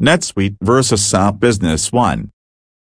NetSuite versus SAP Business One.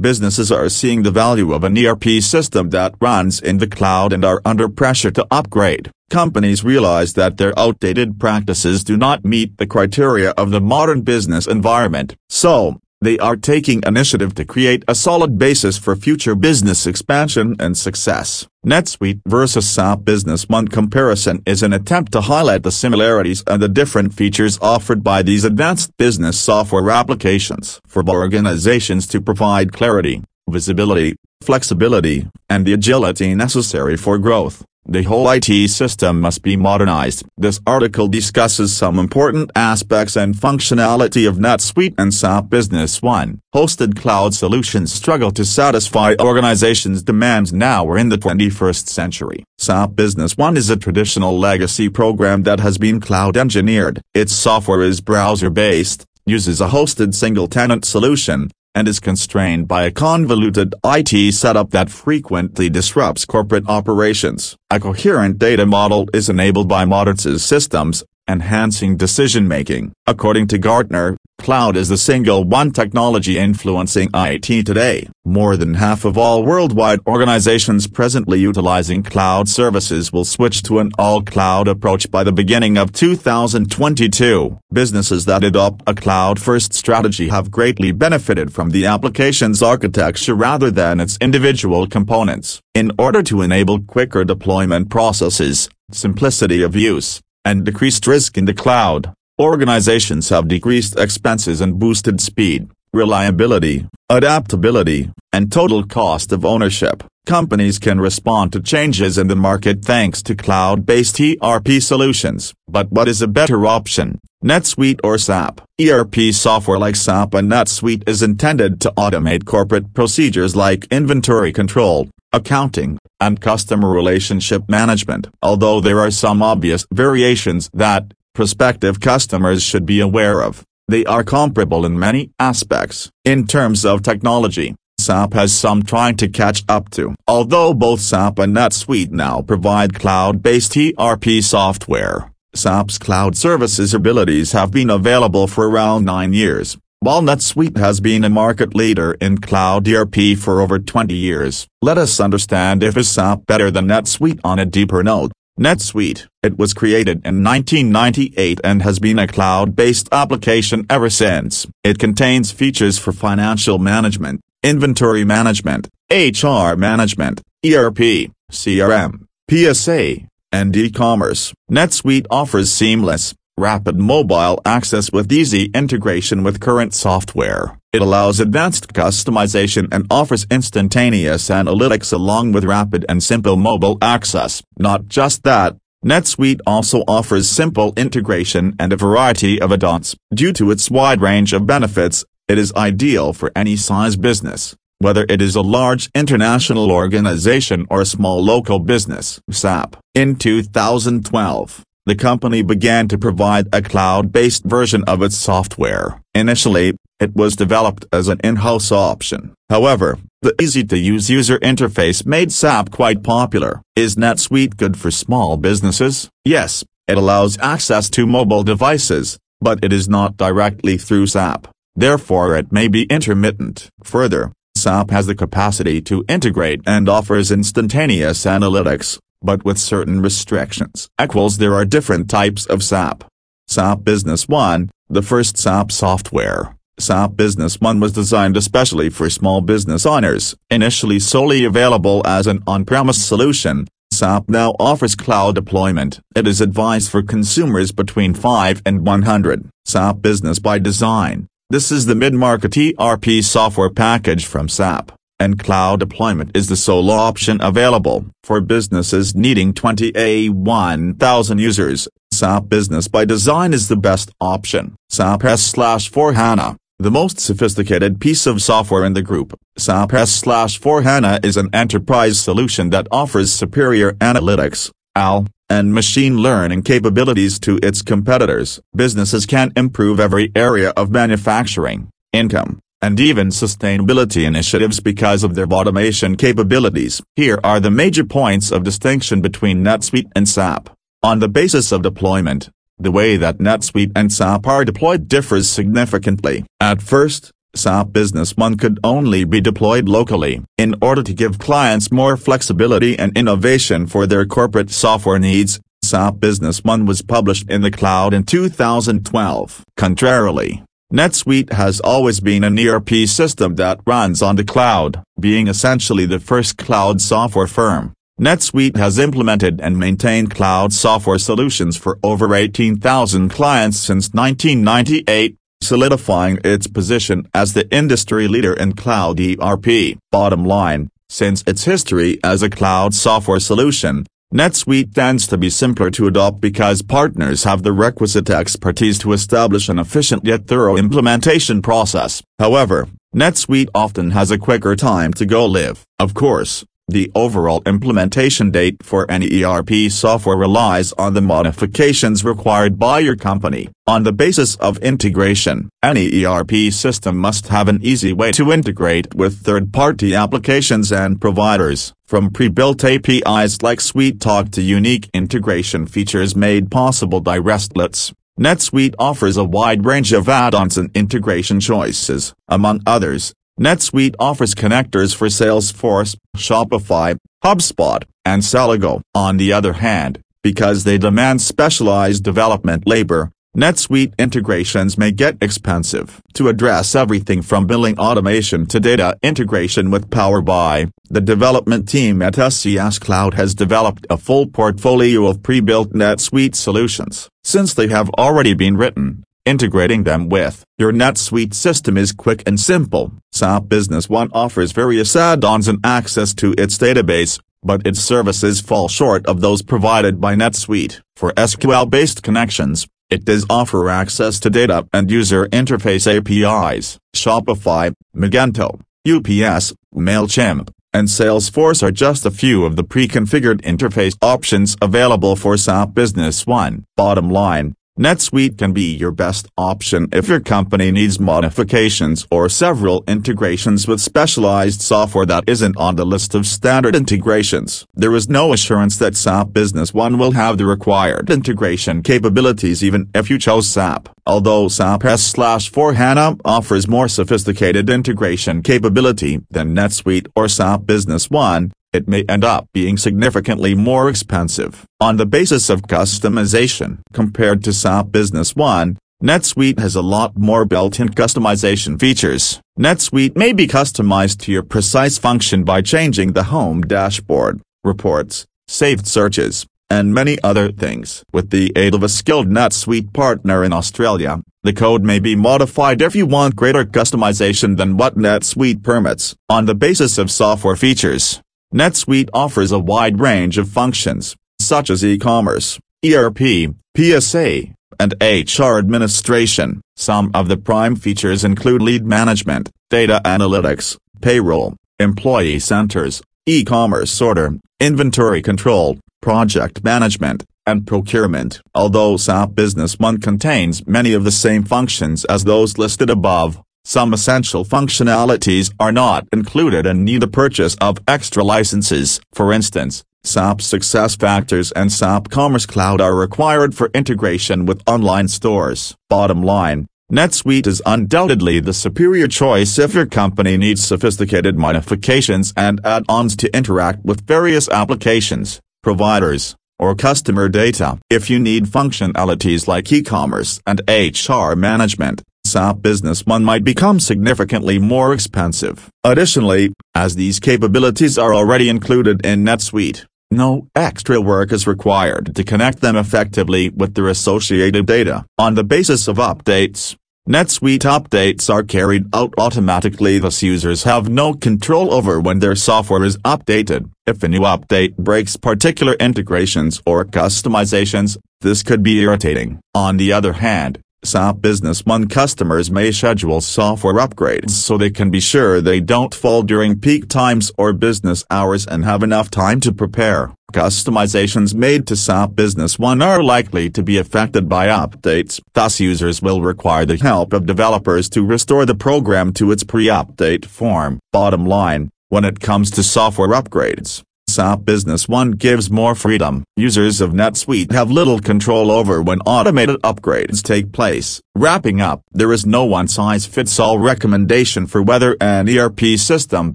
Businesses are seeing the value of an ERP system that runs in the cloud and are under pressure to upgrade. Companies realize that their outdated practices do not meet the criteria of the modern business environment. So, they are taking initiative to create a solid basis for future business expansion and success. NetSuite versus SAP Business One comparison is an attempt to highlight the similarities and the different features offered by these advanced business software applications for organizations to provide clarity, visibility, flexibility, and the agility necessary for growth. The whole IT system must be modernized. This article discusses some important aspects and functionality of NetSuite and SAP Business One. Hosted cloud solutions struggle to satisfy organizations' demands now or in the 21st century. SAP Business One is a traditional legacy program that has been cloud engineered. Its software is browser-based, uses a hosted single-tenant solution, and is constrained by a convoluted IT setup that frequently disrupts corporate operations. A coherent data model is enabled by modern systems, enhancing decision-making. According to Gartner, cloud is the single one technology influencing IT today. More than half of all worldwide organizations presently utilizing cloud services will switch to an all-cloud approach by the beginning of 2022. Businesses that adopt a cloud-first strategy have greatly benefited from the application's architecture rather than its individual components. In order to enable quicker deployment processes, simplicity of use, and decreased risk in the cloud, organizations have decreased expenses and boosted speed, reliability, adaptability, and total cost of ownership. Companies can respond to changes in the market thanks to cloud-based ERP solutions. But what is a better option, NetSuite or SAP? ERP software like SAP and NetSuite is intended to automate corporate procedures like inventory control, accounting, and customer relationship management. Although there are some obvious variations that prospective customers should be aware of, they are comparable in many aspects. In terms of technology, SAP has some trying to catch up to. Although both SAP and NetSuite now provide cloud-based ERP software, SAP's cloud services abilities have been available for around nine years. While NetSuite has been a market leader in cloud ERP for over 20 years, let us understand if is SAP better than NetSuite on a deeper note. NetSuite, it was created in 1998 and has been a cloud-based application ever since. It contains features for financial management, inventory management, HR management, ERP, CRM, PSA, and e-commerce. NetSuite offers seamless, rapid mobile access with easy integration with current software. It allows advanced customization and offers instantaneous analytics along with rapid and simple mobile access. Not just that, NetSuite also offers simple integration and a variety of add-ons. Due to its wide range of benefits, it is ideal for any size business, whether it is a large international organization or a small local business. SAP. In 2012, the company began to provide a cloud-based version of its software. Initially, it was developed as an in-house option. However, the easy-to-use user interface made SAP quite popular. Is NetSuite good for small businesses? Yes, it allows access to mobile devices, but it is not directly through SAP. Therefore it may be intermittent. Further, SAP has the capacity to integrate and offers instantaneous analytics, but with certain restrictions. Equals there are different types of SAP. SAP Business One, the first SAP software. SAP Business One was designed especially for small business owners. Initially solely available as an on-premise solution, SAP now offers cloud deployment. It is advised for consumers between 5 and 100. SAP Business ByDesign. This is the mid-market ERP software package from SAP and cloud deployment is the sole option available. For businesses needing 20A1000 users, SAP Business ByDesign is the best option. SAP S/4HANA, the most sophisticated piece of software in the group. SAP S/4HANA is an enterprise solution that offers superior analytics, AL, and machine learning capabilities to its competitors. Businesses can improve every area of manufacturing, income, and even sustainability initiatives because of their automation capabilities. Here are the major points of distinction between NetSuite and SAP. On the basis of deployment, the way that NetSuite and SAP are deployed differs significantly. At first, SAP Business One could only be deployed locally. In order to give clients more flexibility and innovation for their corporate software needs, SAP Business One was published in the cloud in 2012. Contrarily, NetSuite has always been an ERP system that runs on the cloud, being essentially the first cloud software firm. NetSuite has implemented and maintained cloud software solutions for over 18,000 clients since 1998, solidifying its position as the industry leader in cloud ERP. Bottom line, since its history as a cloud software solution, NetSuite tends to be simpler to adopt because partners have the requisite expertise to establish an efficient yet thorough implementation process. However, NetSuite often has a quicker time to go live. Of course, the overall implementation date for any ERP software relies on the modifications required by your company. On the basis of integration, any ERP system must have an easy way to integrate with third-party applications and providers, from pre-built APIs like SuiteTalk to unique integration features made possible by RESTlets. NetSuite offers a wide range of add-ons and integration choices, among others, NetSuite offers connectors for Salesforce, Shopify, HubSpot, and Celigo. On the other hand, because they demand specialized development labor, NetSuite integrations may get expensive. To address everything from billing automation to data integration with Power BI, the development team at SCS Cloud has developed a full portfolio of pre-built NetSuite solutions. Since they have already been written, Integrating them with your NetSuite system is quick and simple. SAP Business One offers various add-ons and access to its database, but its services fall short of those provided by NetSuite. For SQL-based connections, it does offer access to data and user interface APIs. Shopify, Magento, UPS, MailChimp, and Salesforce are just a few of the pre-configured interface options available for SAP Business One. Bottom line, NetSuite can be your best option if your company needs modifications or several integrations with specialized software that isn't on the list of standard integrations. There is no assurance that SAP Business One will have the required integration capabilities even if you chose SAP. Although SAP S/4HANA offers more sophisticated integration capability than NetSuite or SAP Business One, it may end up being significantly more expensive. On the basis of customization compared to SAP Business One, NetSuite has a lot more built-in customization features. NetSuite may be customized to your precise function by changing the home dashboard, reports, saved searches, and many other things. With the aid of a skilled NetSuite partner in Australia, the code may be modified if you want greater customization than what NetSuite permits. On the basis of software features, NetSuite offers a wide range of functions, such as e-commerce, ERP, PSA, and HR administration. Some of the prime features include lead management, data analytics, payroll, employee centers, e-commerce order, inventory control, project management, and procurement. Although SAP Business One contains many of the same functions as those listed above, some essential functionalities are not included and need the purchase of extra licenses. For instance, SAP SuccessFactors and SAP Commerce Cloud are required for integration with online stores. Bottom line, NetSuite is undoubtedly the superior choice if your company needs sophisticated modifications and add-ons to interact with various applications, providers, or customer data. If you need functionalities like e-commerce and HR management, SAP Business One might become significantly more expensive. Additionally, as these capabilities are already included in NetSuite, no extra work is required to connect them effectively with their associated data. On the basis of updates, NetSuite updates are carried out automatically thus users have no control over when their software is updated. If a new update breaks particular integrations or customizations, this could be irritating. On the other hand, SAP Business One customers may schedule software upgrades so they can be sure they don't fall during peak times or business hours and have enough time to prepare. Customizations made to SAP Business One are likely to be affected by updates, thus users will require the help of developers to restore the program to its pre-update form. Bottom line, when it comes to software upgrades, SAP Business One gives more freedom. Users of NetSuite have little control over when automated upgrades take place. Wrapping up, there is no one-size-fits-all recommendation for whether an ERP system,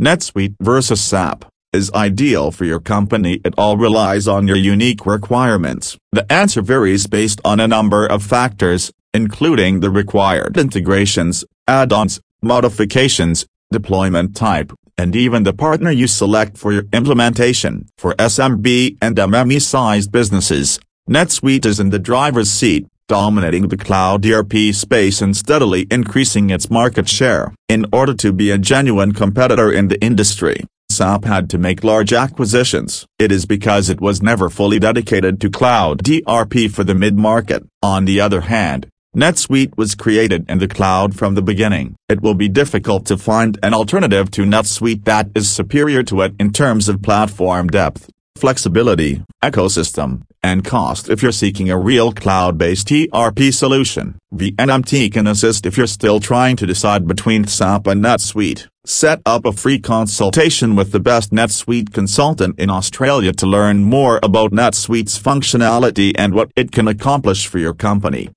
NetSuite versus SAP, is ideal for your company. It all relies on your unique requirements. The answer varies based on a number of factors, including the required integrations, add-ons, modifications, deployment type, and even the partner you select for your implementation. For SMB and MME-sized businesses, NetSuite is in the driver's seat, dominating the cloud ERP space and steadily increasing its market share. In order to be a genuine competitor in the industry, SAP had to make large acquisitions. It is because it was never fully dedicated to cloud ERP for the mid-market. On the other hand, NetSuite was created in the cloud from the beginning. It will be difficult to find an alternative to NetSuite that is superior to it in terms of platform depth, flexibility, ecosystem, and cost if you're seeking a real cloud-based ERP solution. VNMT can assist if you're still trying to decide between SAP and NetSuite. Set up a free consultation with the best NetSuite consultant in Australia to learn more about NetSuite's functionality and what it can accomplish for your company.